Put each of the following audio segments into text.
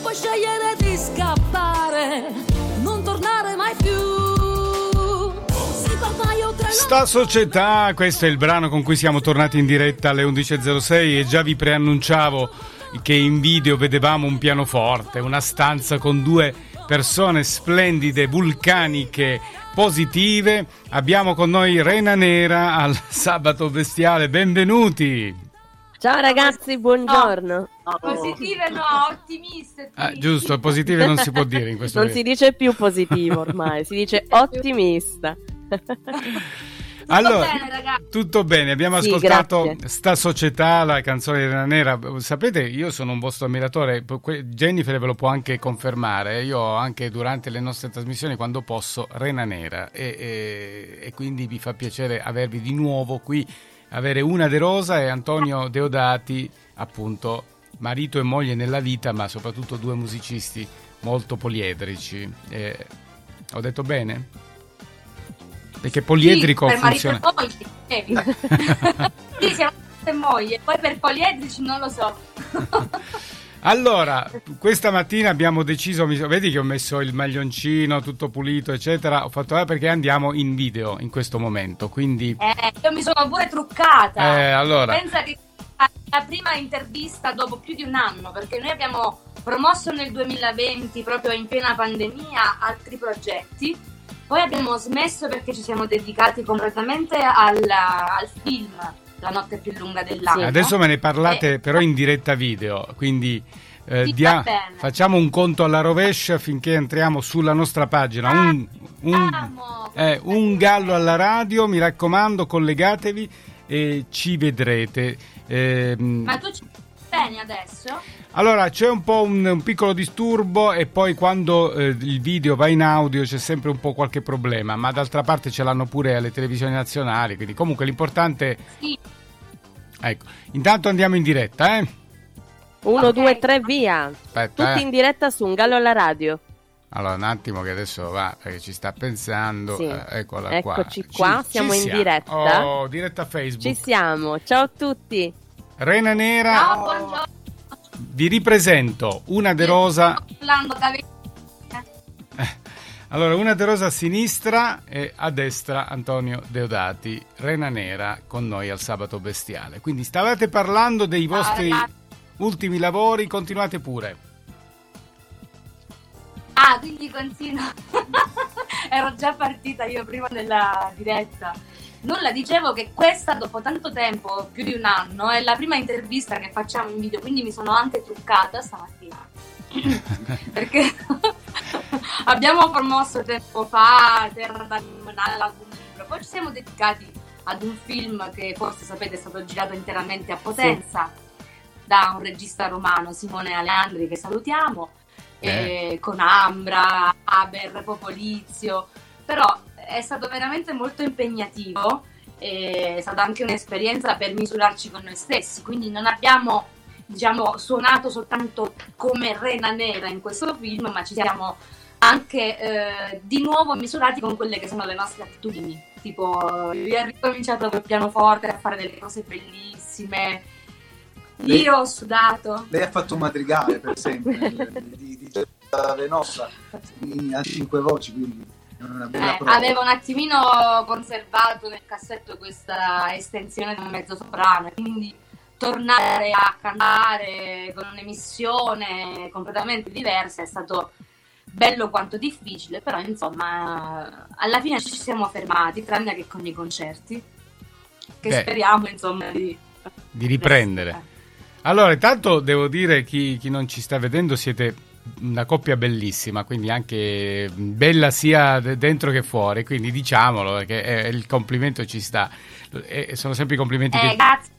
puoi scegliere di scappare, non tornare mai più. Sta società, questo è il brano con cui siamo tornati in diretta alle 11.06 e già vi preannunciavo che in video vedevamo un pianoforte, una stanza con due persone splendide, vulcaniche, positive. Abbiamo con noi Rena Nera al sabato bestiale, benvenuti. Ciao ragazzi, buongiorno. Positive no, ottimiste. Ah, giusto, positive non si può dire in questo Non si dice più positivo ormai, si dice ottimista. Allora, bene, ragazzi? tutto bene, abbiamo Sì, ascoltato grazie. Sta Società, la canzone di Rena Nera. Sapete, io sono un vostro ammiratore, Jennifer ve lo può anche confermare. Io anche durante le nostre trasmissioni, quando posso, Rena Nera. E, e- e quindi vi fa piacere avervi di nuovo qui, avere una De Rosa e Antonio Deodati, appunto, marito e moglie nella vita, ma soprattutto due musicisti molto poliedrici. Eh, ho detto bene? Perché poliedrico sì, per marito funziona. e moglie. sì, siamo marito e moglie. Poi per poliedrici non lo so. Allora, questa mattina abbiamo deciso, vedi che ho messo il maglioncino tutto pulito, eccetera. Ho fatto eh, perché andiamo in video in questo momento. Quindi, Eh, io mi sono pure truccata. eh, allora, Pensa che la prima intervista dopo più di un anno, perché noi abbiamo promosso nel 2020, proprio in piena pandemia, altri progetti. Poi abbiamo smesso perché ci siamo dedicati completamente al, al film La notte più lunga dell'anno. adesso me ne parlate Eh, però in diretta video. Quindi, eh, Sì, dia- facciamo un conto alla rovescia finché entriamo sulla nostra pagina. Un, un- eh, un gallo alla radio, mi raccomando, collegatevi e ci vedrete. Ehm, Ma tu ci bene adesso? Allora, c'è un po' un, un piccolo disturbo e poi quando eh, il video va in audio c'è sempre un po' qualche problema, ma d'altra parte ce l'hanno pure alle televisioni nazionali, quindi comunque l'importante... Sì. Ecco, intanto andiamo in diretta, eh? Uno, Ok. due, tre, via. Aspetta, Tutti eh. in diretta su un gallo alla radio. Allora, un attimo che adesso va, perché ci sta pensando. Sì. eh, eccola qua. Eccoci qua, Ci- siamo ci in siamo. diretta. Oh, diretta Facebook. Ci siamo, ciao a tutti. Rena Nera, Ciao, buongiorno. vi ripresento una De Rosa... Sto parlando da ve- Allora, una De Rosa a sinistra e a destra Antonio Deodati, Rena Nera con noi al sabato bestiale. Quindi stavate parlando dei vostri ragazzi. ultimi lavori, continuate pure. Ah, quindi continuo. Ero già partita io prima della diretta. Nulla, dicevo che questa dopo tanto tempo, più di un anno, è la prima intervista che facciamo in video, quindi mi sono anche truccata stamattina. Perché abbiamo promosso tempo fa Terra da Limonare, l'album libro, poi ci siamo dedicati ad un film che forse sapete è stato girato interamente a Potenza da un regista romano, Simone Aleandri, che salutiamo Eh. eh, con Ambra, Aber, Popolizio, però è stato veramente molto impegnativo, e è stata anche un'esperienza per misurarci con noi stessi, quindi non abbiamo diciamo, suonato soltanto come Rena Nera in questo film, ma ci siamo anche eh, di nuovo misurati con quelle che sono le nostre attitudini. Tipo, lui ha ricominciato col pianoforte a fare delle cose bellissime. Lei- Io ho sudato. Lei ha fatto un madrigale, per esempio, di, di Giuseppe Venossa in- a cinque voci, quindi Eh, avevo un attimino conservato nel cassetto questa estensione di un mezzo soprano, quindi tornare a cantare con un'emissione completamente diversa è stato bello quanto difficile, però insomma alla fine ci siamo fermati, tranne che con i concerti, che Beh. speriamo insomma di, Di riprendere. Allora, intanto devo dire, chi, chi non ci sta vedendo, siete una coppia bellissima, quindi anche bella sia de- dentro che fuori, quindi diciamolo, perché eh, il complimento ci sta. Eh, sono sempre i complimenti Eh, che... grazie.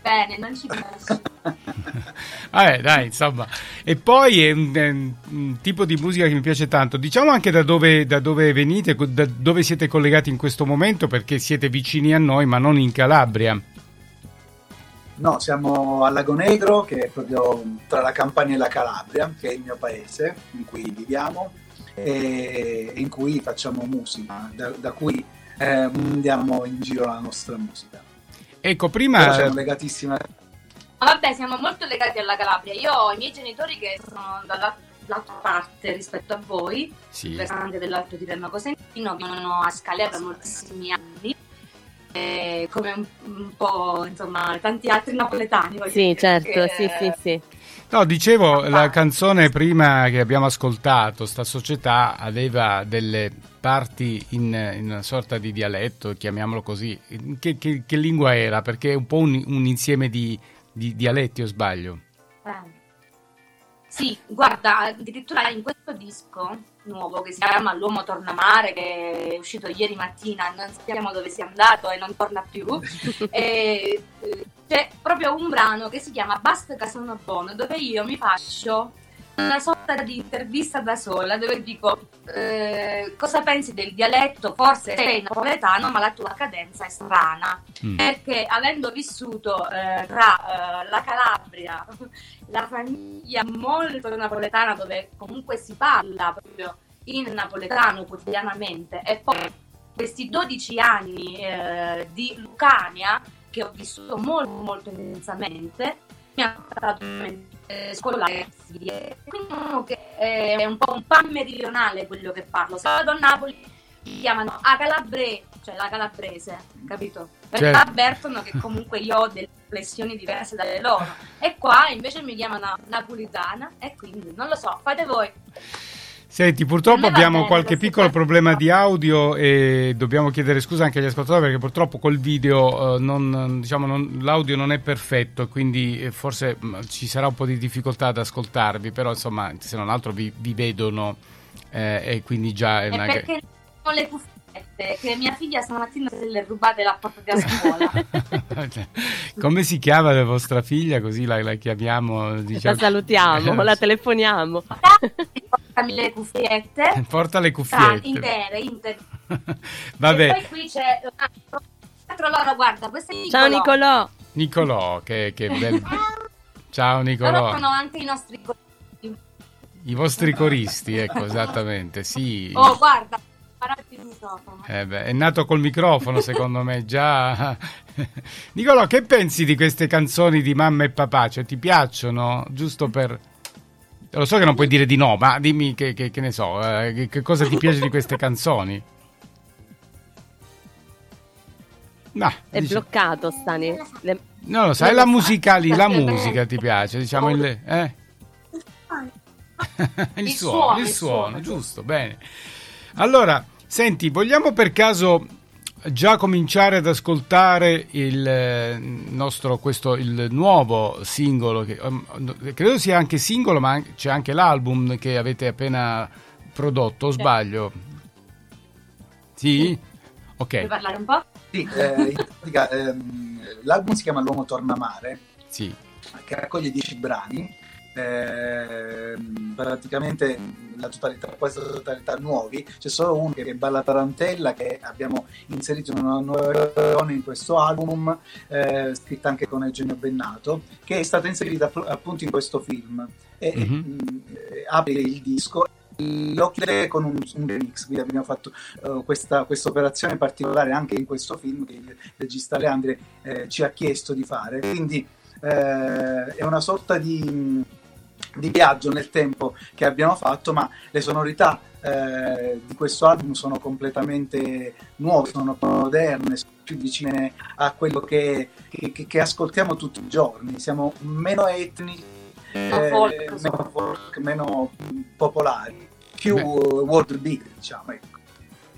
Bene, non ci penso. Vabbè, dai, insomma. E poi è un, è un- tipo di musica che mi piace tanto. Diciamo anche da dove, da dove venite, da dove siete collegati in questo momento, perché siete vicini a noi, ma non in Calabria. No, siamo a Lago Negro, che è proprio tra la Campania e la Calabria, che è il mio paese in cui viviamo e in cui facciamo musica, da, da cui eh, andiamo in giro la nostra musica. Ecco, Però prima... siamo legatissimi vabbè, siamo molto legati alla Calabria. Io ho i miei genitori che sono dall'altra parte rispetto a voi, Sì. il versante dell'Alto di Terno Cosentino, vivono a Scalea da moltissimi anni. Eh, come un, un po' insomma tanti altri napoletani Sì, dire, certo, che- sì, sì, sì. No, dicevo, la Ah. canzone prima che abbiamo ascoltato, sta società, aveva delle parti in, in una sorta di dialetto, chiamiamolo così. Che, che- che lingua era? Perché è un po' un, un insieme di, di dialetti, o sbaglio? Eh. Sì, guarda, addirittura in questo disco nuovo che si chiama L'uomo torna mare, che è uscito ieri mattina, non sappiamo dove sia andato e non torna più, e, eh, c'è proprio un brano che si chiama Basta che sono buono, dove io mi faccio una sorta di intervista da sola, dove dico eh, cosa pensi del dialetto, forse sei napoletano, ma la tua cadenza è strana Mm. perché avendo vissuto eh, tra eh, la Calabria, la famiglia molto napoletana dove comunque si parla proprio in napoletano quotidianamente e poi questi 12 anni eh, di Lucania che ho vissuto molto molto intensamente mi ha fatto eh, scolare quindi diciamo che è un po' un pan meridionale quello che parlo se vado a Napoli mi chiamano a Calabre cioè la calabrese capito? perché Certo. avvertono che comunque io ho delle flessioni diverse dalle loro e qua invece mi chiamano napolitana e quindi non lo so fate voi Senti, purtroppo abbiamo qualche piccolo problema di audio e dobbiamo chiedere scusa anche agli ascoltatori perché purtroppo col video eh, non- diciamo, non- l'audio non è perfetto e quindi eh, forse mh, ci sarà un po' di difficoltà ad ascoltarvi, però insomma se non altro vi, vi vedono eh, e quindi già è una... perché non le cuffiette che mia figlia stamattina se le rubate l'ha portate a scuola Come si chiama la vostra figlia? Così la, la chiamiamo. La Diciamo... salutiamo, la telefoniamo. Portami le cuffiette Porta le ah, cuffiette. intere, intere. e Vabbè, poi qui c'è ah, loro guarda questo è Ciao Nicolò. Nicolò. Nicolò, che, che bel... Ciao loro Nicolò. sono anche i nostri co- I vostri coristi, ecco, esattamente, sì. oh guarda parati il microfono Eh beh, è nato col microfono, secondo me, già. Nicolò, che pensi di queste canzoni di mamma e papà? Cioè, ti piacciono? Giusto per... Lo so che non puoi dire di no, ma dimmi che, che- che ne so, eh, che, che cosa ti piace di queste canzoni? No, È dici- bloccato, Stani. Le- non lo sai, la musica lì, la musica ti piace, diciamo il... Eh? il, Il suono, suono, il suono. giusto, bene. Allora, senti, vogliamo per caso già cominciare ad ascoltare il eh, nostro, questo, il nuovo singolo, che ehm, credo sia anche singolo, ma c'è anche l'album che avete appena prodotto, o sbaglio? Sì? Ok, vuoi parlare un po'? Sì, eh, in pratica, ehm, l'album si chiama L'uomo torna a mare, sì. che raccoglie 10 brani, ehm, praticamente la totalità, questa totalità nuovi, c'è solo uno che è Balla Tarantella che abbiamo inserito in una nuova versione in questo album, eh, scritta anche con Eugenio Bennato, che è stata inserita app- appunto in questo film. E Mhm. mh, eh, apre il disco lo chiude con un, un remix. Quindi abbiamo fatto eh, questa operazione particolare anche in questo film che il regista Leandri eh, ci ha chiesto di fare. Quindi eh, è una sorta di, di viaggio nel tempo che abbiamo fatto ma le sonorità eh, di questo album sono completamente nuove sono moderne sono più vicine a quello che, che- che- ascoltiamo tutti i giorni siamo meno etnici Meno eh, folk, meno, folk, meno popolari, più Beh. world beat, diciamo. Ecco.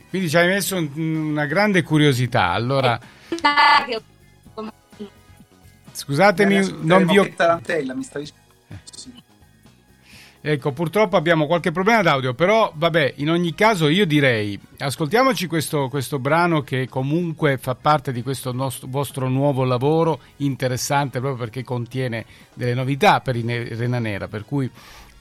Quindi ci hai messo un- una grande curiosità. Allora, scusatemi, non vi ho... Tarantella mi sta dicendo. Sì. Ecco, purtroppo abbiamo qualche problema d'audio, però vabbè, in ogni caso io direi, ascoltiamoci questo, questo brano che comunque fa parte di questo nostro, vostro nuovo lavoro, interessante proprio perché contiene delle novità per Rena Nera, per cui...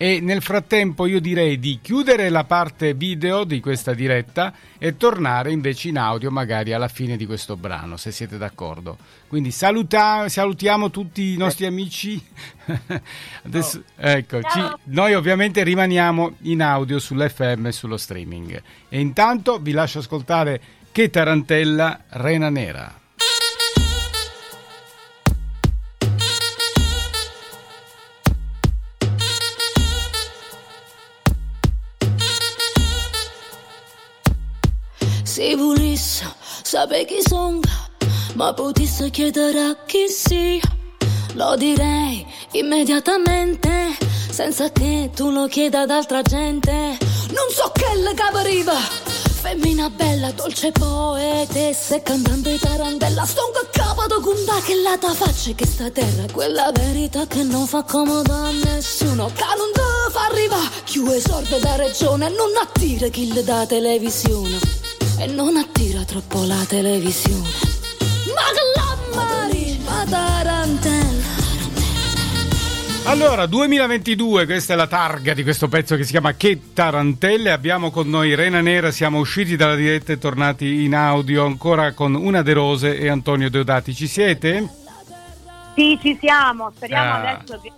E nel frattempo io direi di chiudere la parte video di questa diretta e tornare invece in audio magari alla fine di questo brano, se siete d'accordo. Quindi saluta- salutiamo tutti i nostri amici. Adesso, ecco, ci- noi ovviamente rimaniamo in audio sull'FM e sullo streaming. E intanto vi lascio ascoltare Che Tarantella, Rena Nera. Se volessi sapere chi sono, ma potessi chiedere a chi sia, lo direi immediatamente, senza che tu lo chieda ad altra gente. Non so che le capariva, femmina bella, dolce poetessa e cantante tarantella, sto che capo da conta che la ta faccia che sta terra, quella verità che non fa comodo a nessuno, che fa arrivare, chiude sordo da regione, non attira chi le dà televisione e non attira troppo la televisione. Ma che la marina tarantella. Allora, 2022, questa è la targa di questo pezzo che si chiama Che Tarantelle. Abbiamo con noi Rena Nera, siamo usciti dalla diretta e tornati in audio ancora con Una De Rose e Antonio Deodati. Ci siete? Sì, ci siamo. Speriamo Ah. adesso che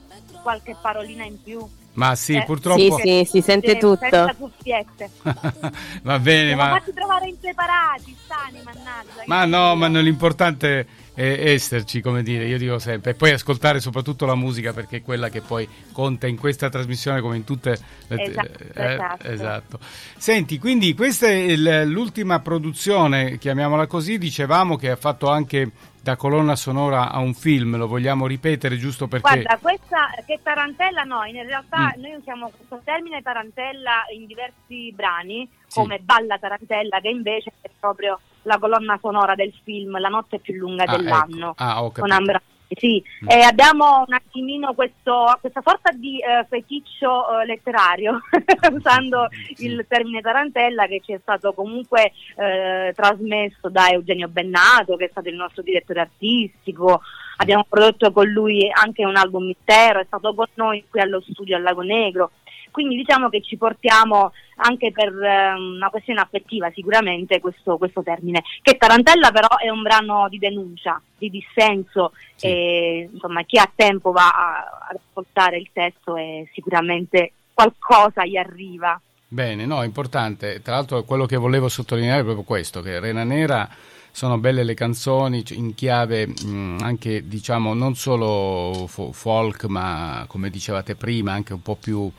qualche parolina in più. Ma sì, Eh, purtroppo... Sì, sì, si sente Eh, Senza tutto. cuffiette. Va bene, Siamo ma... fatti trovare impreparati, stani, mannaggia. Ma no, ma non- l'importante è esserci, come dire, io dico sempre, e poi ascoltare soprattutto la musica perché è quella che poi conta in questa trasmissione come in tutte le Esatto, eh, esatto. esatto. Senti, quindi questa è il- l'ultima produzione, chiamiamola così, dicevamo che ha fatto anche da colonna sonora a un film, lo vogliamo ripetere giusto perché Guarda, questa che tarantella no, in realtà Mm. noi usiamo questo termine tarantella in diversi brani, Sì. come Balla tarantella, che invece è proprio la colonna sonora del film La notte più lunga Ah, dell'anno. ecco. Ah, con. Ambra- Sì, Mm. e abbiamo un attimino questo, questa sorta di eh, feticcio eh, letterario, usando Sì. il termine tarantella che ci è stato comunque eh, trasmesso da Eugenio Bennato, che è stato il nostro direttore artistico. Abbiamo prodotto con lui anche un album intero, è stato con noi qui allo studio al Lago Negro. Quindi diciamo che ci portiamo anche per eh, una questione affettiva sicuramente questo, questo termine. Che Tarantella però è un brano di denuncia, di dissenso Sì. e insomma chi ha tempo va a- ad ascoltare il testo e sicuramente qualcosa gli arriva. Bene, no, importante. Tra l'altro quello che volevo sottolineare è proprio questo, che Rena Nera sono belle le canzoni in chiave mh, anche, diciamo, non solo fo- folk, ma come dicevate prima, anche un po' più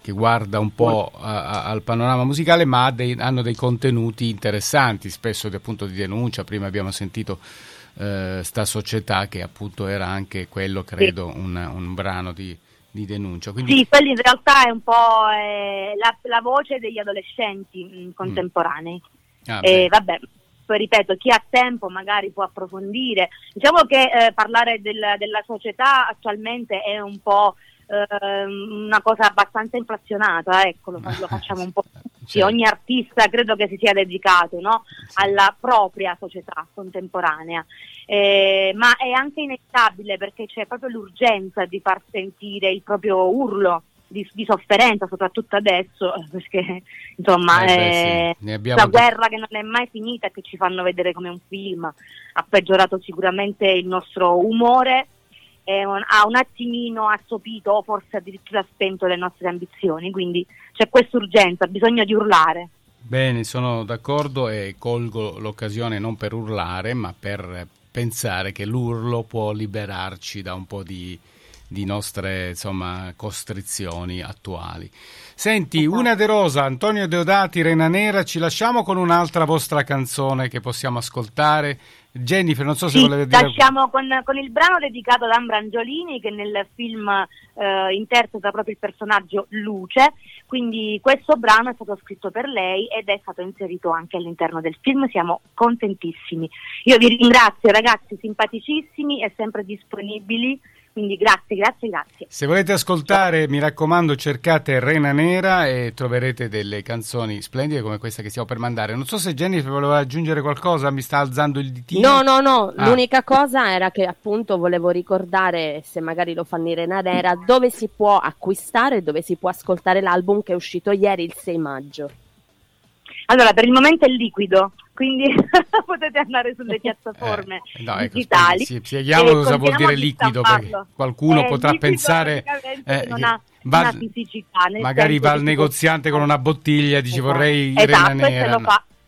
che guarda un po' a- a- al panorama musicale, ma ha dei- hanno dei contenuti interessanti, spesso di, appunto di denuncia. Prima abbiamo sentito eh, Sta Società, che appunto era anche quello, credo, un, un brano di, di denuncia. Quindi, Sì, quelli in realtà è un po' eh, la, la voce degli adolescenti mh, contemporanei. ah, bene. E vabbè, poi ripeto, chi ha tempo magari può approfondire. Diciamo che eh, parlare del- della società attualmente è un po' ehm, una cosa abbastanza inflazionata, ecco, lo, lo facciamo un po'. Certo. Ogni artista credo che si sia dedicato no? alla propria società contemporanea, Eh, ma è anche inevitabile perché c'è proprio l'urgenza di far sentire il proprio urlo di, di sofferenza, soprattutto adesso, eh, perché insomma Eh beh, eh, sì, abbiamo questa guerra che non è mai finita e che ci fanno vedere come un film ha peggiorato sicuramente il nostro umore e un- ha un attimino assopito o forse addirittura spento le nostre ambizioni, quindi c'è questa urgenza, bisogno di urlare. Bene, sono d'accordo e colgo l'occasione non per urlare, ma per pensare che l'urlo può liberarci da un po' di, di nostre insomma, costrizioni attuali. Senti, Esatto. una de Rosa, Antonio Deodati, Rena Nera, ci lasciamo con un'altra vostra canzone che possiamo ascoltare. Jennifer, non so se Sì, volete dire... lasciamo con, con il brano dedicato ad Ambra Angiolini che nel film eh, interpreta proprio il personaggio Luce, quindi questo brano è stato scritto per lei ed è stato inserito anche all'interno del film, siamo contentissimi. Io vi ringrazio ragazzi, simpaticissimi e sempre disponibili, quindi grazie, grazie, grazie. Se volete ascoltare, mi raccomando, cercate Rena Nera e troverete delle canzoni splendide come questa che stiamo per mandare. Non so se Jennifer voleva aggiungere qualcosa, mi sta alzando il ditino. No, no, no, Ah. l'unica cosa era che appunto volevo ricordare, se magari lo fanno in Rena Nera, dove si può acquistare, dove si può ascoltare l'album che è uscito ieri, il 6 maggio. Allora, per il momento è liquido, quindi potete andare sulle piattaforme Eh, no, ecco, digitali. sì, spieghiamo e cosa vuol dire liquido, perché qualcuno Eh, potrà pensare eh, non ha va- una fisicità. magari va al negoziante con una bottiglia, dice Esatto. vorrei Esatto, Rena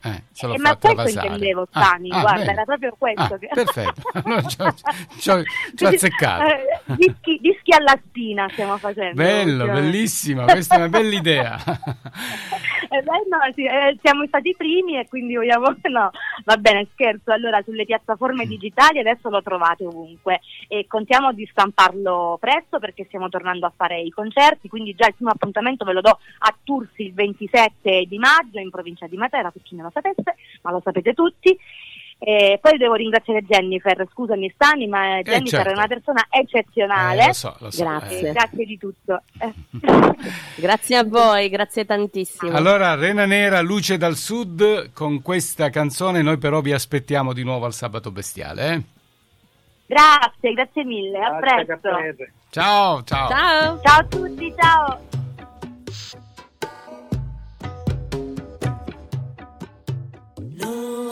Eh, se lo Eh, ma questo intendevo, Ah, Stani, ah, guarda, bene. era proprio questo Ah, che- Perfetto, ci ho- azzeccato. Eh, dischi, dischi alla spina stiamo facendo. Bello, bellissima, questa è una bella idea. Eh, beh, no, sì, eh, siamo stati i primi e quindi vogliamo... No, va bene, scherzo. Allora, sulle piattaforme digitali adesso lo trovate ovunque e contiamo di stamparlo presto perché stiamo tornando a fare i concerti, quindi già il primo appuntamento ve lo do a Tursi il 27 di maggio in provincia di Matera, lo sapesse, ma lo sapete tutti. E poi devo ringraziare Jennifer, scusami Stani, ma Jennifer certo. è una persona eccezionale. Eh, lo so, lo so, Grazie. eh. Grazie di tutto. Eh. Grazie a voi, grazie tantissimo. Allora, Rena Nera, Luce dal Sud, con questa canzone noi però vi aspettiamo di nuovo al Sabato Bestiale. eh? Grazie, grazie mille, a Grazie, presto. Ciao, ciao. Ciao. Ciao a tutti, ciao. Oh.